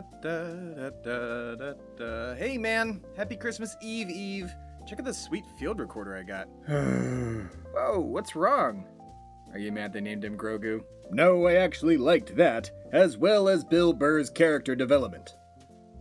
Da, da, da, da, da, da. Hey man, happy Christmas Eve Eve. Check out this sweet field recorder I got. Whoa, what's wrong? Are you mad they named him Grogu? No, I actually liked that, as well as Bill Burr's character development.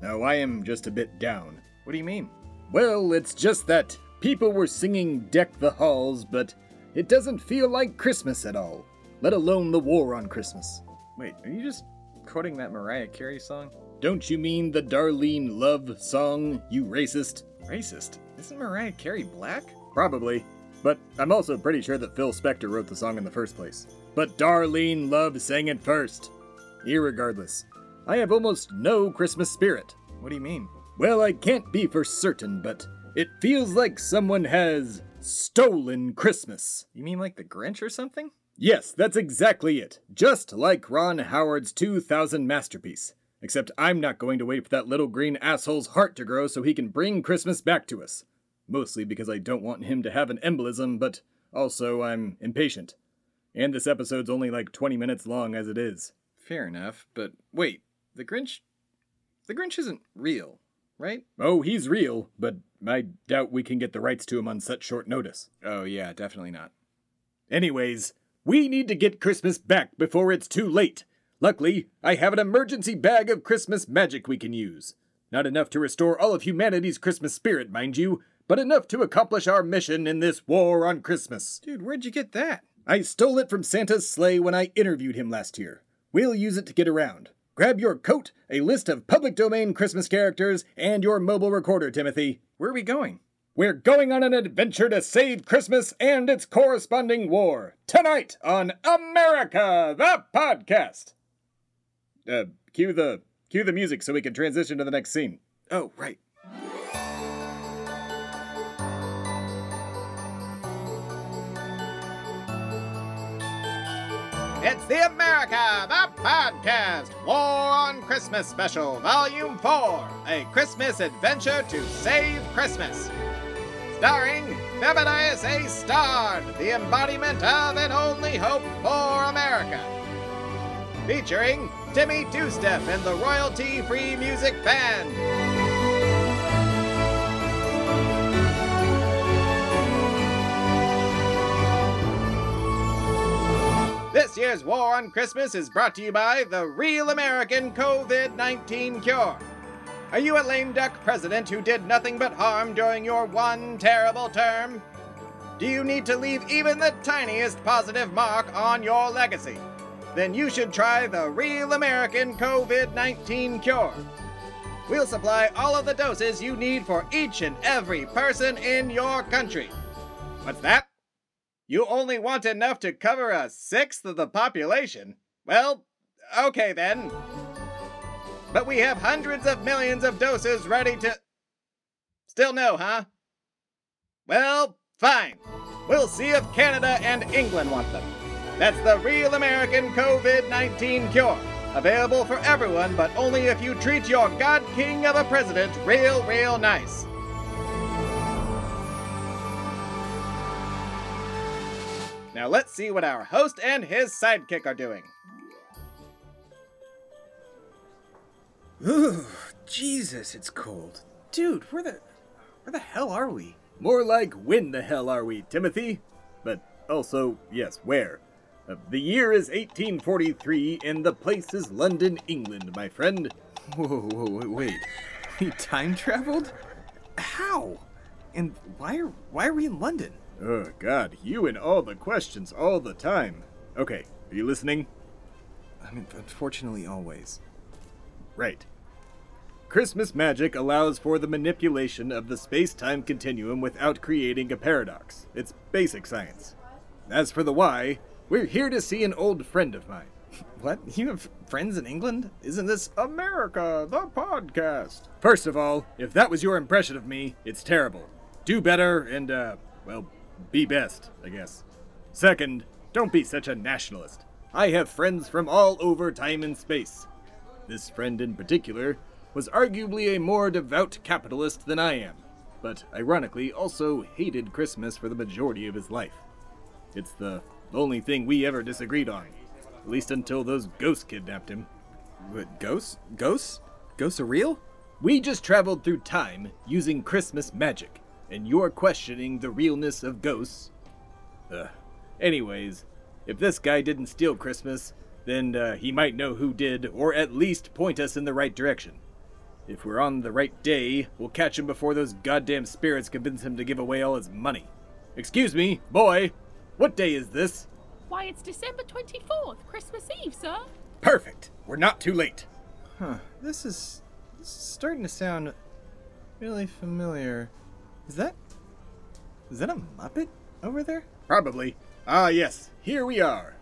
No, I am just a bit down. What do you mean? Well, it's just that people were singing Deck the Halls, but it doesn't feel like Christmas at all, let alone the war on Christmas. Wait, are you just quoting that Mariah Carey song? Don't you mean the Darlene Love song, you racist? Racist? Isn't Mariah Carey black? Probably. But I'm also pretty sure that Phil Spector wrote the song in the first place. But Darlene Love sang it first. Irregardless, I have almost no Christmas spirit. What do you mean? Well, I can't be for certain, but it feels like someone has stolen Christmas. You mean like the Grinch or something? Yes, that's exactly it. Just like Ron Howard's 2000 masterpiece. Except I'm not going to wait for that little green asshole's heart to grow so he can bring Christmas back to us. Mostly because I don't want him to have an embolism, but also I'm impatient. And this episode's only like 20 minutes long as it is. Fair enough, but wait, the Grinch. The Grinch isn't real, right? Oh, he's real, but I doubt we can get the rights to him on such short notice. Oh, yeah, definitely not. Anyways, we need to get Christmas back before it's too late. Luckily, I have an emergency bag of Christmas magic we can use. Not enough to restore all of humanity's Christmas spirit, mind you, but enough to accomplish our mission in this war on Christmas. Dude, where'd you get that? I stole it from Santa's sleigh when I interviewed him last year. We'll use it to get around. Grab your coat, a list of public domain Christmas characters, and your mobile recorder, Timothy. Where are we going? We're going on an adventure to save Christmas and its corresponding war tonight on America the Podcast. Uh, cue the cue the music so we can transition to the next scene. Oh, right. It's the America, the Podcast War on Christmas Special, Volume 4 A Christmas Adventure to Save Christmas. Starring Feminize A. Stard, the embodiment of an only hope for America. Featuring Timmy Two Step and the Royalty Free Music Band. This year's War on Christmas is brought to you by the Real American COVID 19 Cure. Are you a lame duck president who did nothing but harm during your one terrible term? Do you need to leave even the tiniest positive mark on your legacy? Then you should try the Real American COVID 19 Cure. We'll supply all of the doses you need for each and every person in your country. What's that? You only want enough to cover a sixth of the population? Well, okay then. But we have hundreds of millions of doses ready to. Still no, huh? Well, fine. We'll see if Canada and England want them. That's the Real American COVID 19 Cure. Available for everyone, but only if you treat your God King of a president real, real nice. Now let's see what our host and his sidekick are doing. Ooh, Jesus, it's cold. Dude, where the where the hell are we? More like when the hell are we, Timothy? But also, yes, where? The year is 1843 and the place is London, England, my friend. Whoa, whoa, whoa, wait. We time traveled? How? And why are why are we in London? Oh, God, you and all the questions all the time. Okay, are you listening? I mean, unfortunately, always. Right. Christmas magic allows for the manipulation of the space time continuum without creating a paradox. It's basic science. As for the why, we're here to see an old friend of mine. What? You have friends in England? Isn't this America, the podcast? First of all, if that was your impression of me, it's terrible. Do better and, uh, well, be best, I guess. Second, don't be such a nationalist. I have friends from all over time and space. This friend in particular was arguably a more devout capitalist than I am, but ironically also hated Christmas for the majority of his life. It's the only thing we ever disagreed on, at least until those ghosts kidnapped him. What, ghosts? Ghosts? Ghosts are real? We just traveled through time using Christmas magic, and you're questioning the realness of ghosts? Ugh. Anyways, if this guy didn't steal Christmas, then uh, he might know who did, or at least point us in the right direction. If we're on the right day, we'll catch him before those goddamn spirits convince him to give away all his money. Excuse me, boy, what day is this? Why, it's December 24th, Christmas Eve, sir. Perfect. We're not too late. Huh. This is, this is starting to sound really familiar. Is that. Is that a Muppet over there? Probably. Ah, yes, here we are.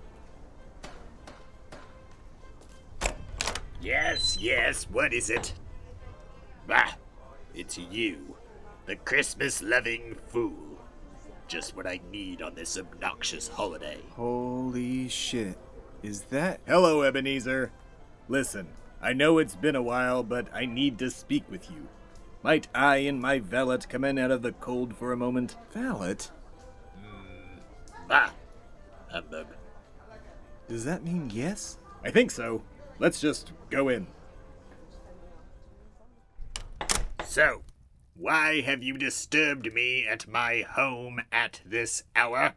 Yes, yes, what is it? Ah, it's you, the Christmas loving fool. Just what I need on this obnoxious holiday. Holy shit. Is that. Hello, Ebenezer. Listen, I know it's been a while, but I need to speak with you. Might I and my valet come in out of the cold for a moment? Valet? Ah, humbug. Does that mean yes? I think so. Let's just go in. So, why have you disturbed me at my home at this hour?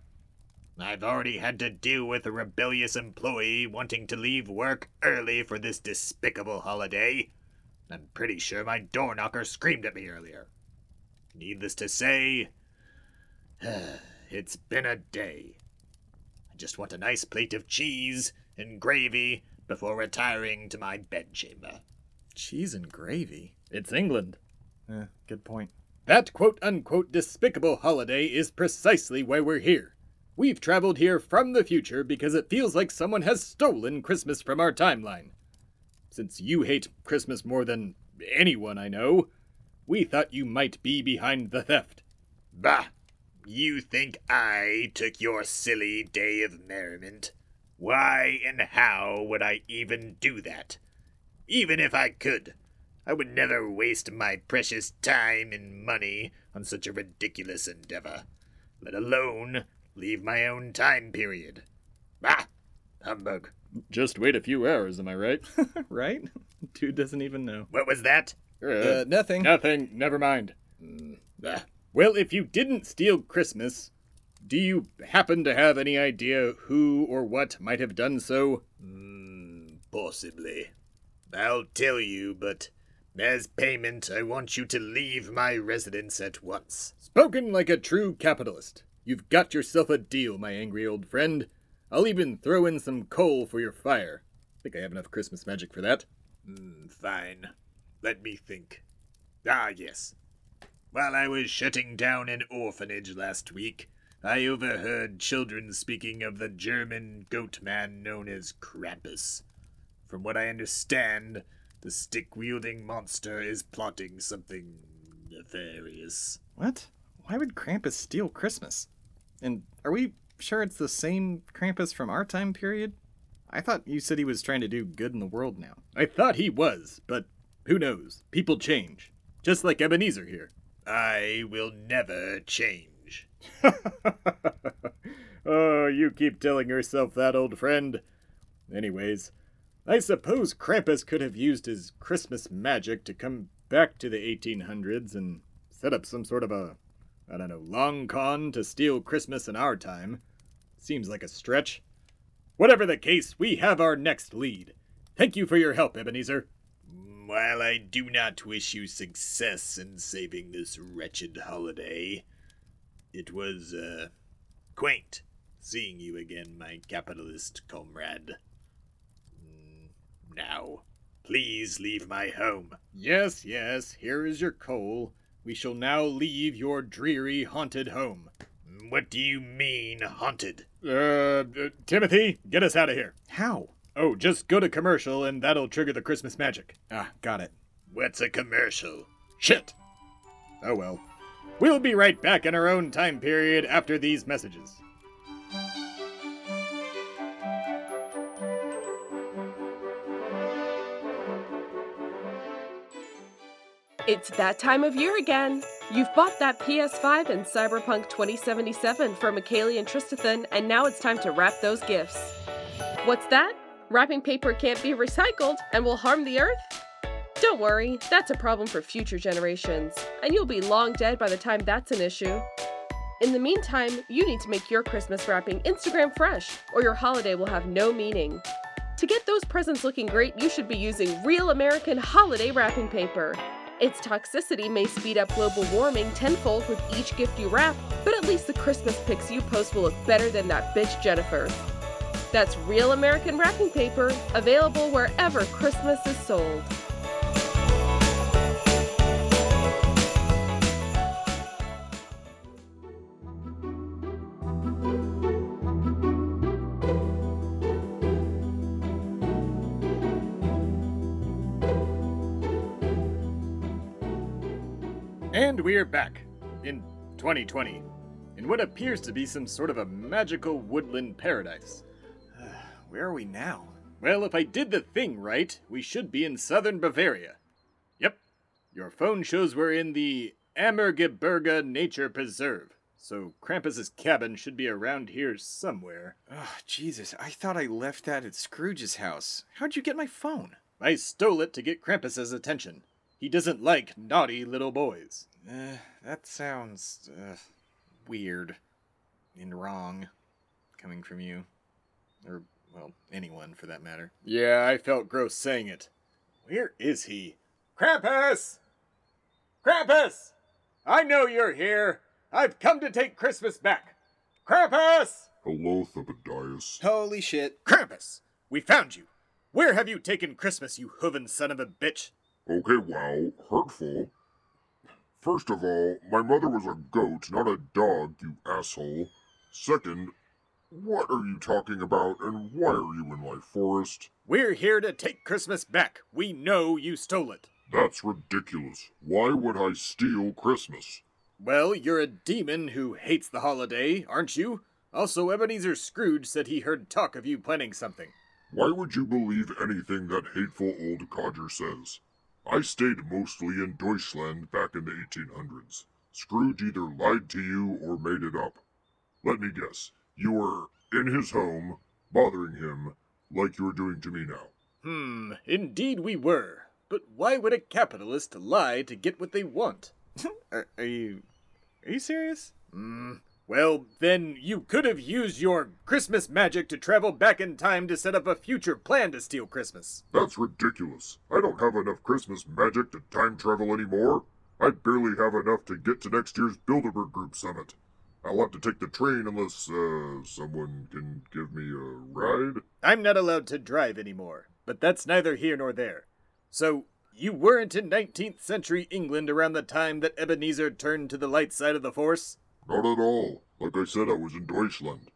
I've already had to deal with a rebellious employee wanting to leave work early for this despicable holiday. I'm pretty sure my door knocker screamed at me earlier. Needless to say, it's been a day. I just want a nice plate of cheese and gravy before retiring to my bedchamber. Cheese and gravy? It's England. Eh, good point. That quote unquote despicable holiday is precisely why we're here. We've traveled here from the future because it feels like someone has stolen Christmas from our timeline. Since you hate Christmas more than anyone I know, we thought you might be behind the theft. Bah! You think I took your silly day of merriment? Why and how would I even do that? Even if I could, I would never waste my precious time and money on such a ridiculous endeavor, let alone leave my own time period. Ah! Humbug. Just wait a few hours, am I right? right? Dude doesn't even know. What was that? Uh, nothing. Nothing, never mind. Ah, Well, if you didn't steal Christmas, do you happen to have any idea who or what might have done so? mm, possibly. I'll tell you, but as payment, I want you to leave my residence at once. Spoken like a true capitalist. You've got yourself a deal, my angry old friend. I'll even throw in some coal for your fire. I Think I have enough Christmas magic for that. Mm, fine. Let me think. Ah, yes. While I was shutting down an orphanage last week, I overheard children speaking of the German goat man known as Krampus. From what I understand, the stick wielding monster is plotting something nefarious. What? Why would Krampus steal Christmas? And are we sure it's the same Krampus from our time period? I thought you said he was trying to do good in the world now. I thought he was, but who knows? People change. Just like Ebenezer here. I will never change. oh, you keep telling yourself that, old friend. Anyways, I suppose Krampus could have used his Christmas magic to come back to the 1800s and set up some sort of a, I don't know, long con to steal Christmas in our time. Seems like a stretch. Whatever the case, we have our next lead. Thank you for your help, Ebenezer. While I do not wish you success in saving this wretched holiday, it was, uh, quaint seeing you again, my capitalist comrade. Now, please leave my home. Yes, yes, here is your coal. We shall now leave your dreary, haunted home. What do you mean, haunted? Uh, uh, Timothy, get us out of here. How? Oh, just go to commercial and that'll trigger the Christmas magic. Ah, got it. What's a commercial? Shit! Oh well. We'll be right back in our own time period after these messages. It's that time of year again. You've bought that PS5 and Cyberpunk 2077 for Michaeli and Tristathan, and now it's time to wrap those gifts. What's that? Wrapping paper can't be recycled and will harm the earth? Don't worry, that's a problem for future generations, and you'll be long dead by the time that's an issue. In the meantime, you need to make your Christmas wrapping Instagram fresh, or your holiday will have no meaning. To get those presents looking great, you should be using real American holiday wrapping paper. Its toxicity may speed up global warming tenfold with each gift you wrap, but at least the Christmas pics you post will look better than that bitch Jennifer. That's real American wrapping paper, available wherever Christmas is sold. We're back in 2020 in what appears to be some sort of a magical woodland paradise. Where are we now? Well, if I did the thing right, we should be in southern Bavaria. Yep, your phone shows we're in the Ammergebirge Nature Preserve, so Krampus's cabin should be around here somewhere. Oh, Jesus, I thought I left that at Scrooge's house. How'd you get my phone? I stole it to get Krampus's attention. He doesn't like naughty little boys. Uh, that sounds, uh, weird. And wrong. Coming from you. Or, well, anyone for that matter. Yeah, I felt gross saying it. Where is he? Krampus! Krampus! I know you're here. I've come to take Christmas back. Krampus! Hello, Thebadias. Holy shit. Krampus! We found you. Where have you taken Christmas, you hooven son of a bitch? Okay, wow, hurtful. First of all, my mother was a goat, not a dog, you asshole. Second, what are you talking about, and why are you in my forest? We're here to take Christmas back. We know you stole it. That's ridiculous. Why would I steal Christmas? Well, you're a demon who hates the holiday, aren't you? Also, Ebenezer Scrooge said he heard talk of you planning something. Why would you believe anything that hateful old codger says? I stayed mostly in Deutschland back in the 1800s. Scrooge either lied to you or made it up. Let me guess. You were in his home, bothering him, like you're doing to me now. Hmm, indeed we were. But why would a capitalist lie to get what they want? Are, are you. Are you serious? Hmm. Well, then you could have used your Christmas magic to travel back in time to set up a future plan to steal Christmas. That's ridiculous. I don't have enough Christmas magic to time travel anymore. I barely have enough to get to next year's Bilderberg Group Summit. I'll have to take the train unless, uh, someone can give me a ride. I'm not allowed to drive anymore, but that's neither here nor there. So, you weren't in 19th century England around the time that Ebenezer turned to the light side of the Force? Not at all. Like I said, I was in Deutschland.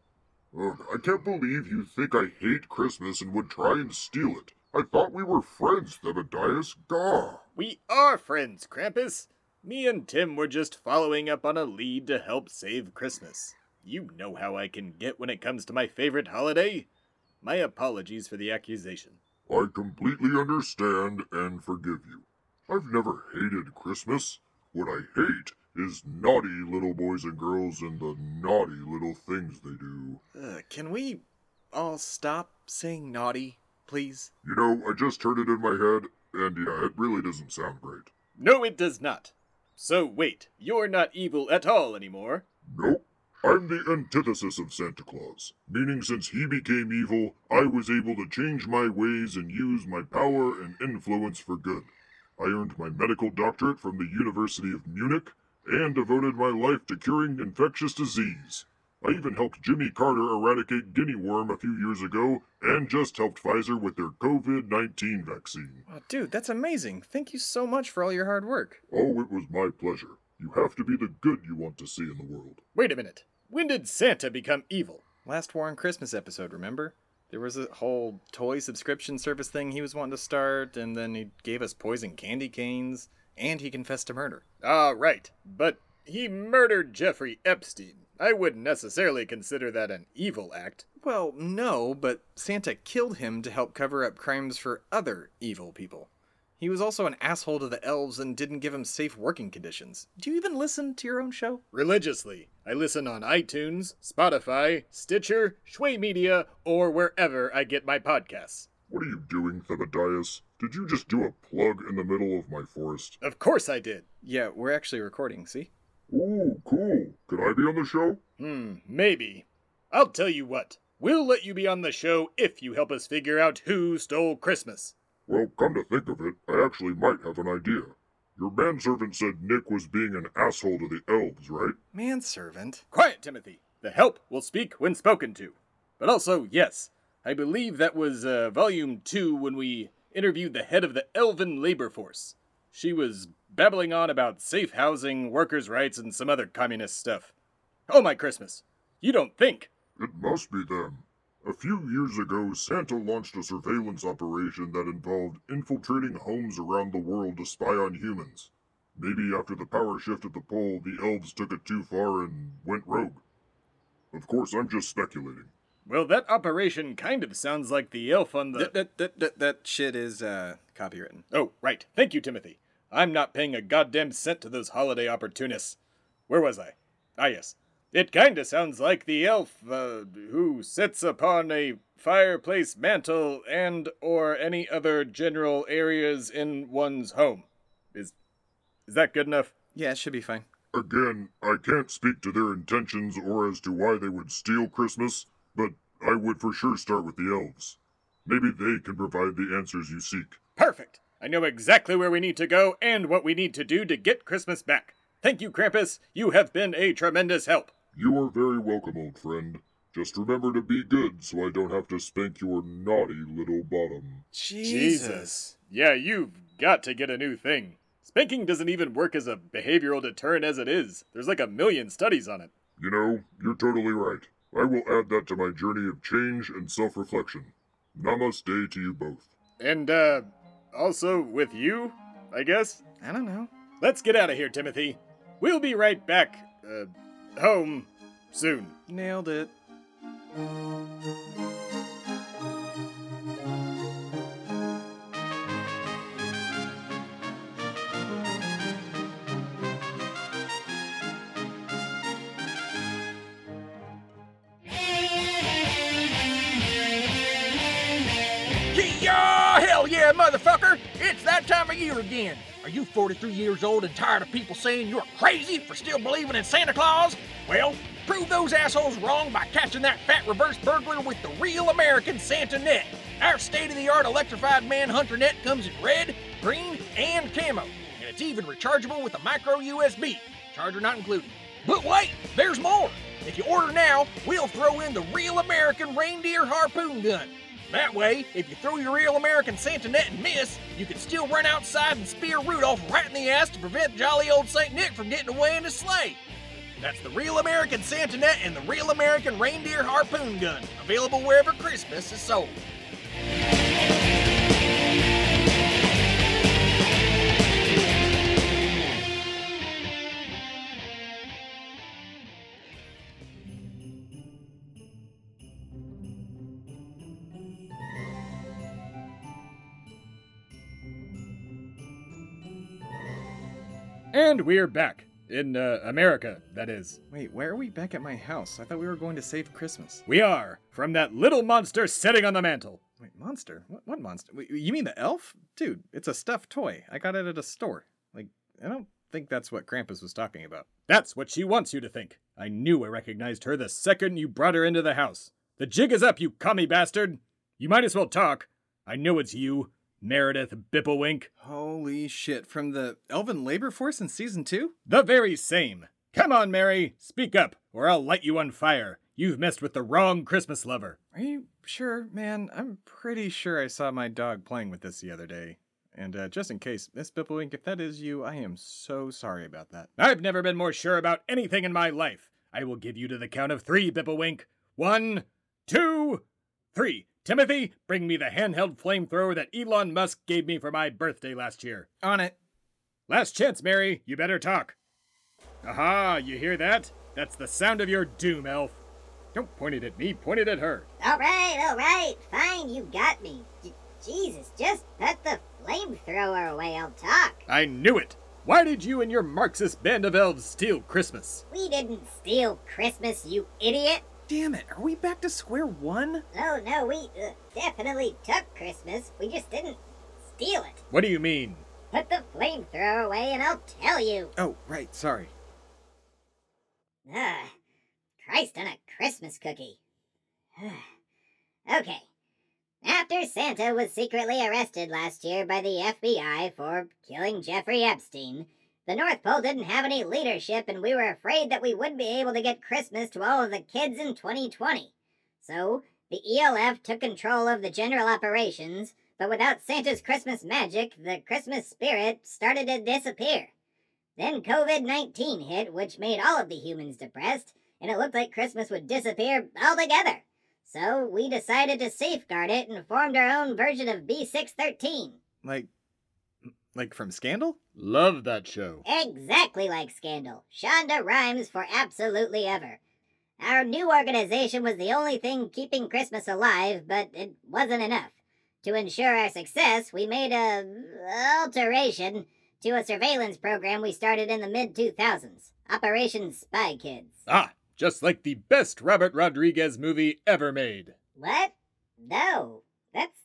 Ugh, I can't believe you think I hate Christmas and would try and steal it. I thought we were friends, Thebadias. Gah! We are friends, Krampus. Me and Tim were just following up on a lead to help save Christmas. You know how I can get when it comes to my favorite holiday. My apologies for the accusation. I completely understand and forgive you. I've never hated Christmas. What I hate is naughty little boys and girls and the naughty little things they do. Uh, can we all stop saying naughty, please? You know, I just heard it in my head, and yeah, it really doesn't sound great. No, it does not. So wait, you're not evil at all anymore. Nope. I'm the antithesis of Santa Claus, meaning since he became evil, I was able to change my ways and use my power and influence for good. I earned my medical doctorate from the University of Munich and devoted my life to curing infectious disease. I even helped Jimmy Carter eradicate guinea worm a few years ago and just helped Pfizer with their COVID 19 vaccine. Oh, dude, that's amazing. Thank you so much for all your hard work. Oh, it was my pleasure. You have to be the good you want to see in the world. Wait a minute. When did Santa become evil? Last War on Christmas episode, remember? There was a whole toy subscription service thing he was wanting to start, and then he gave us poison candy canes, and he confessed to murder. Ah, right. But he murdered Jeffrey Epstein. I wouldn't necessarily consider that an evil act. Well, no, but Santa killed him to help cover up crimes for other evil people. He was also an asshole to the elves and didn't give them safe working conditions. Do you even listen to your own show? Religiously. I listen on iTunes, Spotify, Stitcher, Shway Media, or wherever I get my podcasts. What are you doing, Thebadias? Did you just do a plug in the middle of my forest? Of course I did. Yeah, we're actually recording, see? Ooh, cool. Could I be on the show? Hmm, maybe. I'll tell you what. We'll let you be on the show if you help us figure out who stole Christmas. Well, come to think of it, I actually might have an idea. Your manservant said Nick was being an asshole to the elves, right? Manservant? Quiet, Timothy. The help will speak when spoken to. But also, yes, I believe that was uh, volume two when we interviewed the head of the Elven labor force. She was babbling on about safe housing, workers' rights, and some other communist stuff. Oh, my Christmas. You don't think? It must be them. A few years ago, Santa launched a surveillance operation that involved infiltrating homes around the world to spy on humans. Maybe after the power shift at the pole, the elves took it too far and went rogue. Of course, I'm just speculating. Well, that operation kind of sounds like the elf on the. That, that, that, that, that shit is uh, copywritten. Oh, right. Thank you, Timothy. I'm not paying a goddamn cent to those holiday opportunists. Where was I? Ah, yes. It kinda sounds like the elf uh, who sits upon a fireplace mantle and or any other general areas in one's home. Is is that good enough? Yeah, it should be fine. Again, I can't speak to their intentions or as to why they would steal Christmas, but I would for sure start with the elves. Maybe they can provide the answers you seek. Perfect. I know exactly where we need to go and what we need to do to get Christmas back. Thank you, Krampus. You have been a tremendous help. You are very welcome, old friend. Just remember to be good so I don't have to spank your naughty little bottom. Jesus. Yeah, you've got to get a new thing. Spanking doesn't even work as a behavioral deterrent as it is. There's like a million studies on it. You know, you're totally right. I will add that to my journey of change and self reflection. Namaste to you both. And, uh, also with you, I guess? I don't know. Let's get out of here, Timothy. We'll be right back, uh, home soon. Nailed it. Time of year again. Are you 43 years old and tired of people saying you're crazy for still believing in Santa Claus? Well, prove those assholes wrong by catching that fat reverse burglar with the real American Santa net. Our state of the art electrified manhunter net comes in red, green, and camo, and it's even rechargeable with a micro USB, charger not included. But wait, there's more! If you order now, we'll throw in the real American reindeer harpoon gun. That way, if you throw your real American Santa net and miss, you can still run outside and spear Rudolph right in the ass to prevent jolly old St. Nick from getting away in his sleigh. That's the real American Santa net and the real American reindeer harpoon gun, available wherever Christmas is sold. And we're back. In, uh, America, that is. Wait, why are we back at my house? I thought we were going to save Christmas. We are, from that little monster sitting on the mantle. Wait, monster? What, what monster? Wait, you mean the elf? Dude, it's a stuffed toy. I got it at a store. Like, I don't think that's what Krampus was talking about. That's what she wants you to think. I knew I recognized her the second you brought her into the house. The jig is up, you commie bastard. You might as well talk. I know it's you, Meredith Bipplewink. Holy shit, from the Elven Labor Force in season two? The very same. Come on, Mary, speak up, or I'll light you on fire. You've messed with the wrong Christmas lover. Are you sure, man? I'm pretty sure I saw my dog playing with this the other day. And uh, just in case, Miss Bipplewink, if that is you, I am so sorry about that. I've never been more sure about anything in my life. I will give you to the count of three, Bipplewink. One, two, three. Timothy, bring me the handheld flamethrower that Elon Musk gave me for my birthday last year. On it. Last chance, Mary. You better talk. Aha, you hear that? That's the sound of your doom, elf. Don't point it at me, point it at her. All right, all right, fine, you got me. J- Jesus, just put the flamethrower away, I'll talk. I knew it. Why did you and your Marxist band of elves steal Christmas? We didn't steal Christmas, you idiot. Damn it, are we back to square one? Oh no, we uh, definitely took Christmas. We just didn't steal it. What do you mean? Put the flamethrower away and I'll tell you. Oh, right, sorry. Ah, Christ on a Christmas cookie. okay. After Santa was secretly arrested last year by the FBI for killing Jeffrey Epstein, the North Pole didn't have any leadership and we were afraid that we wouldn't be able to get Christmas to all of the kids in 2020. So, the ELF took control of the general operations, but without Santa's Christmas magic, the Christmas spirit started to disappear. Then COVID 19 hit, which made all of the humans depressed, and it looked like Christmas would disappear altogether. So we decided to safeguard it and formed our own version of B613. Like, like from Scandal? Love that show. Exactly like Scandal. Shonda Rhimes for absolutely ever. Our new organization was the only thing keeping Christmas alive, but it wasn't enough. To ensure our success, we made a alteration to a surveillance program we started in the mid 2000s Operation Spy Kids. Ah, just like the best Robert Rodriguez movie ever made. What? No, that's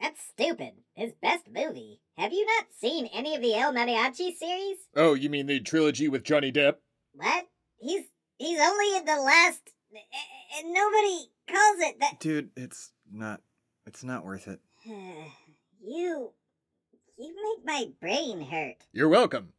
that's stupid. His best movie. Have you not seen any of the El Mariachi series? Oh, you mean the trilogy with Johnny Depp? What? He's he's only in the last. And nobody calls it that. Dude, it's not. It's not worth it. you. You make my brain hurt. You're welcome.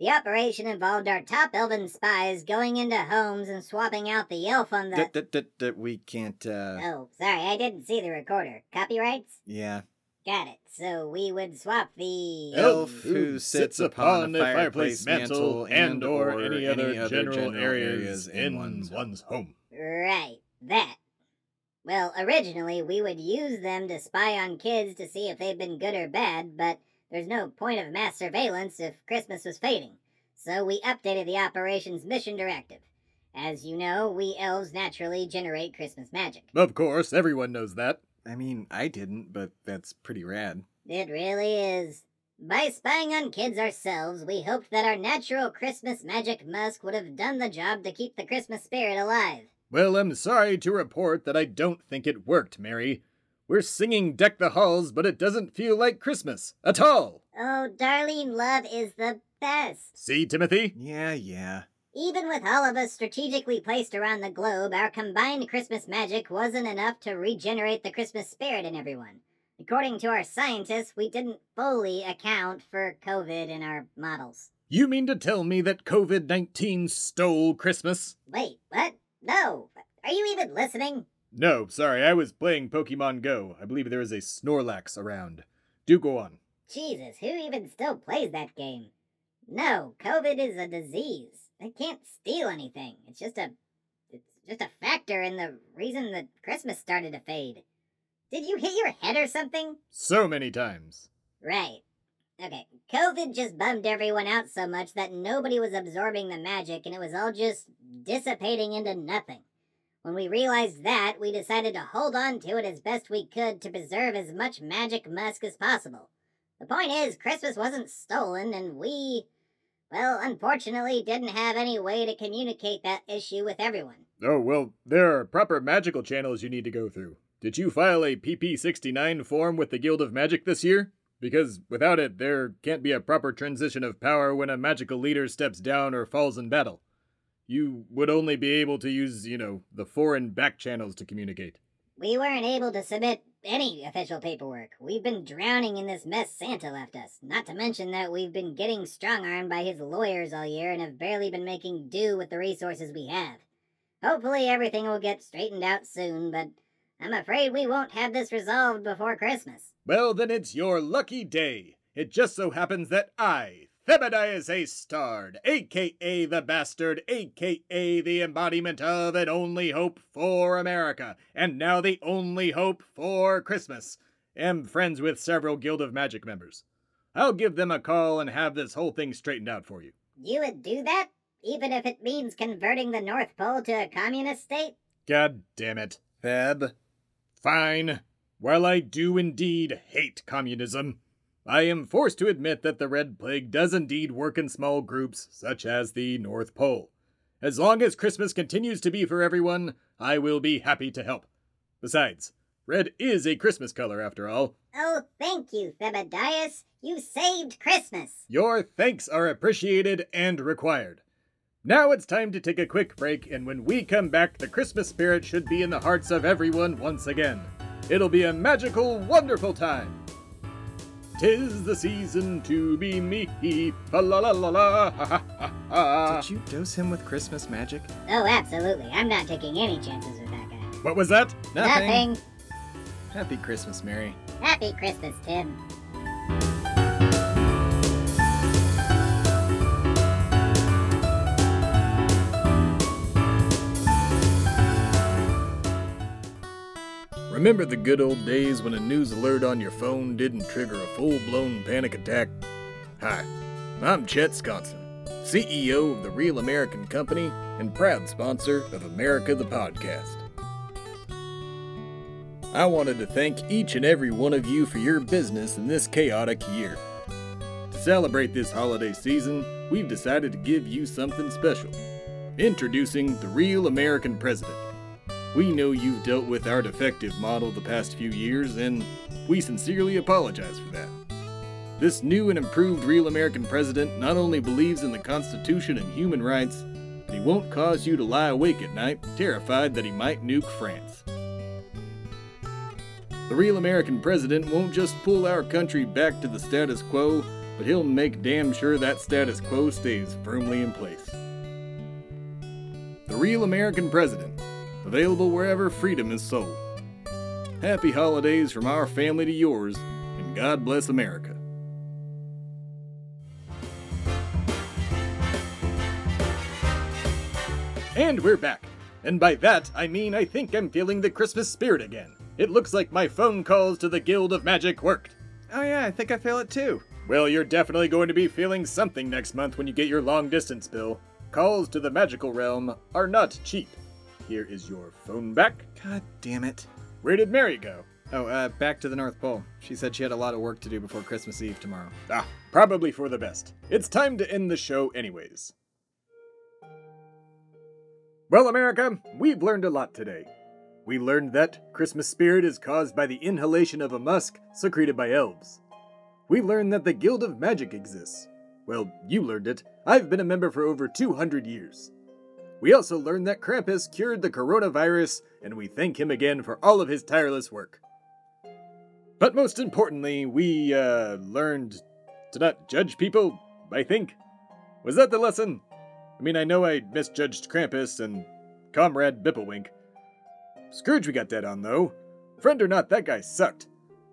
The operation involved our top elven spies going into homes and swapping out the elf on the. That, that, that, that we can't, uh. Oh, sorry, I didn't see the recorder. Copyrights? Yeah. Got it. So we would swap the. Elf who sits upon a fireplace mantle and or any other general areas in one's one's home. Right, that. Well, originally we would use them to spy on kids to see if they've been good or bad, but there's no point of mass surveillance if Christmas was fading. So we updated the operation's mission directive. As you know, we elves naturally generate Christmas magic. Of course, everyone knows that. I mean, I didn't, but that's pretty rad. It really is. By spying on kids ourselves, we hoped that our natural Christmas magic musk would have done the job to keep the Christmas spirit alive. Well, I'm sorry to report that I don't think it worked, Mary. We're singing Deck the Halls, but it doesn't feel like Christmas at all. Oh, Darlene Love is the best. See, Timothy? Yeah, yeah. Even with all of us strategically placed around the globe, our combined Christmas magic wasn't enough to regenerate the Christmas spirit in everyone. According to our scientists, we didn't fully account for COVID in our models. You mean to tell me that COVID 19 stole Christmas? Wait, what? No. Are you even listening? No, sorry, I was playing Pokemon Go. I believe there is a Snorlax around. Do go on. Jesus, who even still plays that game? No, COVID is a disease. It can't steal anything. It's just a it's just a factor in the reason that Christmas started to fade. Did you hit your head or something? So many times. Right. Okay, COVID just bummed everyone out so much that nobody was absorbing the magic and it was all just dissipating into nothing. When we realized that, we decided to hold on to it as best we could to preserve as much magic musk as possible. The point is, Christmas wasn't stolen, and we, well, unfortunately, didn't have any way to communicate that issue with everyone. Oh, well, there are proper magical channels you need to go through. Did you file a PP 69 form with the Guild of Magic this year? Because without it, there can't be a proper transition of power when a magical leader steps down or falls in battle. You would only be able to use, you know, the foreign back channels to communicate. We weren't able to submit any official paperwork. We've been drowning in this mess Santa left us. Not to mention that we've been getting strong armed by his lawyers all year and have barely been making do with the resources we have. Hopefully everything will get straightened out soon, but I'm afraid we won't have this resolved before Christmas. Well, then it's your lucky day. It just so happens that I, Thebadias A. Stard, aka the Bastard, aka the embodiment of an only hope for America, and now the only hope for Christmas, am friends with several Guild of Magic members. I'll give them a call and have this whole thing straightened out for you. You would do that? Even if it means converting the North Pole to a communist state? God damn it. Feb. Fine. While I do indeed hate communism, I am forced to admit that the Red Plague does indeed work in small groups, such as the North Pole. As long as Christmas continues to be for everyone, I will be happy to help. Besides, red is a Christmas color after all. Oh, thank you, Thebadias. You saved Christmas. Your thanks are appreciated and required. Now it's time to take a quick break, and when we come back, the Christmas spirit should be in the hearts of everyone once again. It'll be a magical, wonderful time. Tis the season to be me. Fa la la la la. Ha ha ha ha. Did you dose him with Christmas magic? Oh, absolutely. I'm not taking any chances with that guy. What was that? Nothing. Happy Christmas, Mary. Happy Christmas, Tim. Remember the good old days when a news alert on your phone didn't trigger a full blown panic attack? Hi, I'm Chet Sconson, CEO of the Real American Company and proud sponsor of America the Podcast. I wanted to thank each and every one of you for your business in this chaotic year. To celebrate this holiday season, we've decided to give you something special. Introducing the Real American President. We know you've dealt with our defective model the past few years, and we sincerely apologize for that. This new and improved real American president not only believes in the Constitution and human rights, but he won't cause you to lie awake at night, terrified that he might nuke France. The real American president won't just pull our country back to the status quo, but he'll make damn sure that status quo stays firmly in place. The real American president available wherever freedom is sold. Happy holidays from our family to yours, and God bless America. And we're back. And by that, I mean I think I'm feeling the Christmas spirit again. It looks like my phone calls to the Guild of Magic worked. Oh yeah, I think I feel it too. Well, you're definitely going to be feeling something next month when you get your long distance bill. Calls to the magical realm are not cheap. Here is your phone back. God damn it. Where did Mary go? Oh, uh, back to the North Pole. She said she had a lot of work to do before Christmas Eve tomorrow. Ah, probably for the best. It's time to end the show, anyways. Well, America, we've learned a lot today. We learned that Christmas spirit is caused by the inhalation of a musk secreted by elves. We learned that the Guild of Magic exists. Well, you learned it. I've been a member for over 200 years. We also learned that Krampus cured the coronavirus, and we thank him again for all of his tireless work. But most importantly, we, uh, learned to not judge people, I think. Was that the lesson? I mean, I know I misjudged Krampus and Comrade Bipplewink. Scrooge we got dead on, though. Friend or not, that guy sucked.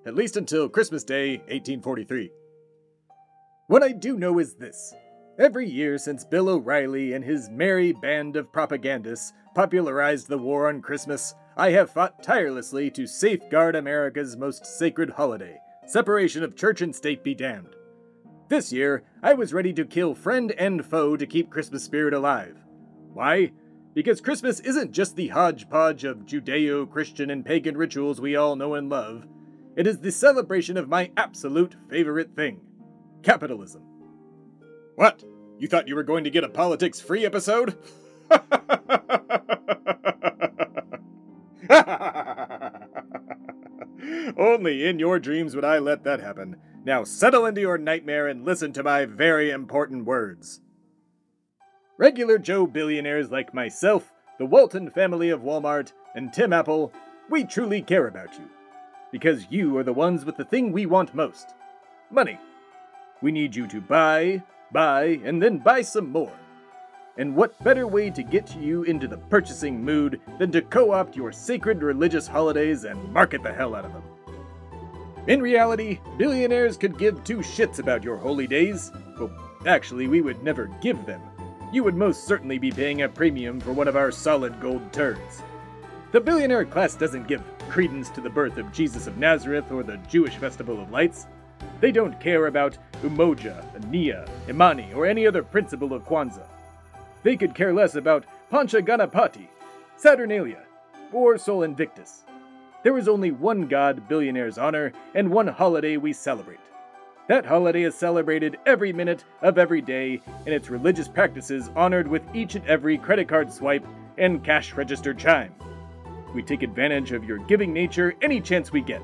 At least until Christmas Day, 1843. What I do know is this. Every year since Bill O'Reilly and his merry band of propagandists popularized the war on Christmas, I have fought tirelessly to safeguard America's most sacred holiday separation of church and state be damned. This year, I was ready to kill friend and foe to keep Christmas spirit alive. Why? Because Christmas isn't just the hodgepodge of Judeo Christian and pagan rituals we all know and love. It is the celebration of my absolute favorite thing capitalism. What? You thought you were going to get a politics free episode? Only in your dreams would I let that happen. Now settle into your nightmare and listen to my very important words. Regular Joe billionaires like myself, the Walton family of Walmart, and Tim Apple, we truly care about you. Because you are the ones with the thing we want most money. We need you to buy, buy, and then buy some more. And what better way to get you into the purchasing mood than to co opt your sacred religious holidays and market the hell out of them? In reality, billionaires could give two shits about your holy days. Well, actually, we would never give them. You would most certainly be paying a premium for one of our solid gold turds. The billionaire class doesn't give credence to the birth of Jesus of Nazareth or the Jewish Festival of Lights. They don't care about Umoja, Nia, Imani, or any other principle of Kwanzaa. They could care less about Pancha Ganapati, Saturnalia, or Sol Invictus. There is only one god billionaires honor and one holiday we celebrate That holiday is celebrated every minute of every day, and its religious practices honored with each and every credit card swipe and cash register chime. We take advantage of your giving nature any chance we get.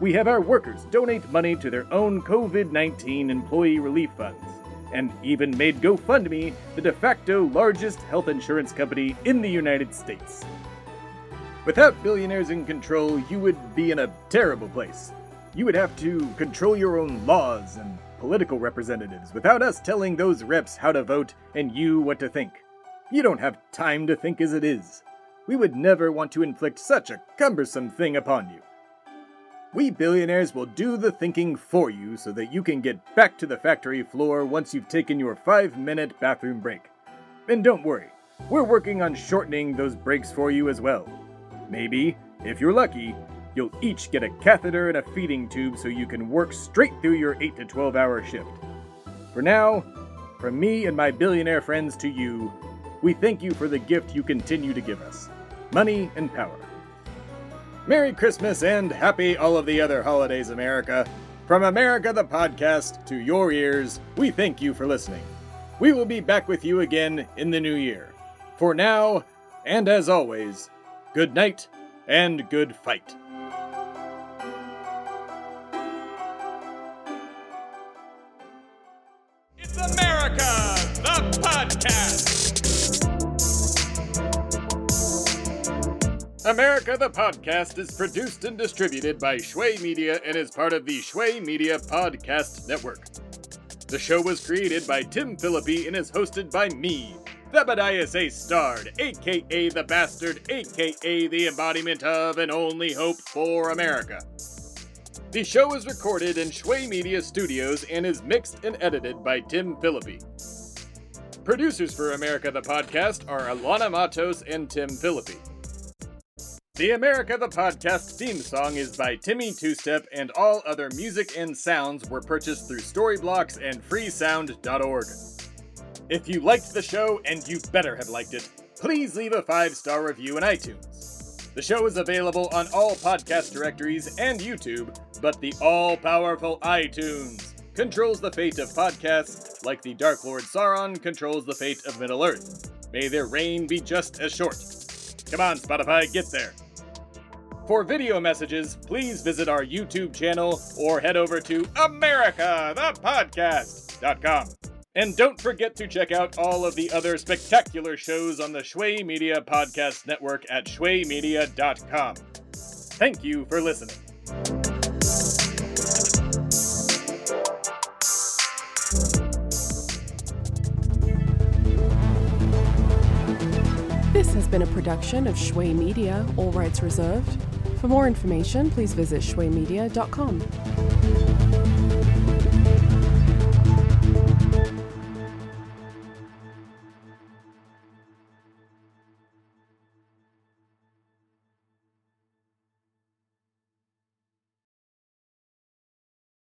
We have our workers donate money to their own COVID 19 employee relief funds, and even made GoFundMe the de facto largest health insurance company in the United States. Without billionaires in control, you would be in a terrible place. You would have to control your own laws and political representatives without us telling those reps how to vote and you what to think. You don't have time to think as it is. We would never want to inflict such a cumbersome thing upon you. We billionaires will do the thinking for you so that you can get back to the factory floor once you've taken your five minute bathroom break. And don't worry, we're working on shortening those breaks for you as well. Maybe, if you're lucky, you'll each get a catheter and a feeding tube so you can work straight through your 8 to 12 hour shift. For now, from me and my billionaire friends to you, we thank you for the gift you continue to give us money and power. Merry Christmas and happy all of the other holidays, America. From America the Podcast to your ears, we thank you for listening. We will be back with you again in the new year. For now, and as always, good night and good fight. It's America, the podcast. America the Podcast is produced and distributed by Shui Media and is part of the Shui Media Podcast Network. The show was created by Tim Philippi and is hosted by me, Thebadias A. Stard, aka The Bastard, aka the embodiment of and only hope for America. The show is recorded in Shui Media Studios and is mixed and edited by Tim Philippi. Producers for America the Podcast are Alana Matos and Tim Philippi. The America the Podcast theme song is by Timmy Two Step, and all other music and sounds were purchased through Storyblocks and freesound.org. If you liked the show, and you better have liked it, please leave a five star review in iTunes. The show is available on all podcast directories and YouTube, but the all powerful iTunes controls the fate of podcasts like the Dark Lord Sauron controls the fate of Middle Earth. May their reign be just as short. Come on, Spotify, get there. For video messages, please visit our YouTube channel or head over to AmericaThePodcast.com. And don't forget to check out all of the other spectacular shows on the Shui Media Podcast Network at ShuiMedia.com. Thank you for listening. This has been a production of Shui Media, all rights reserved. For more information, please visit shuimedia.com.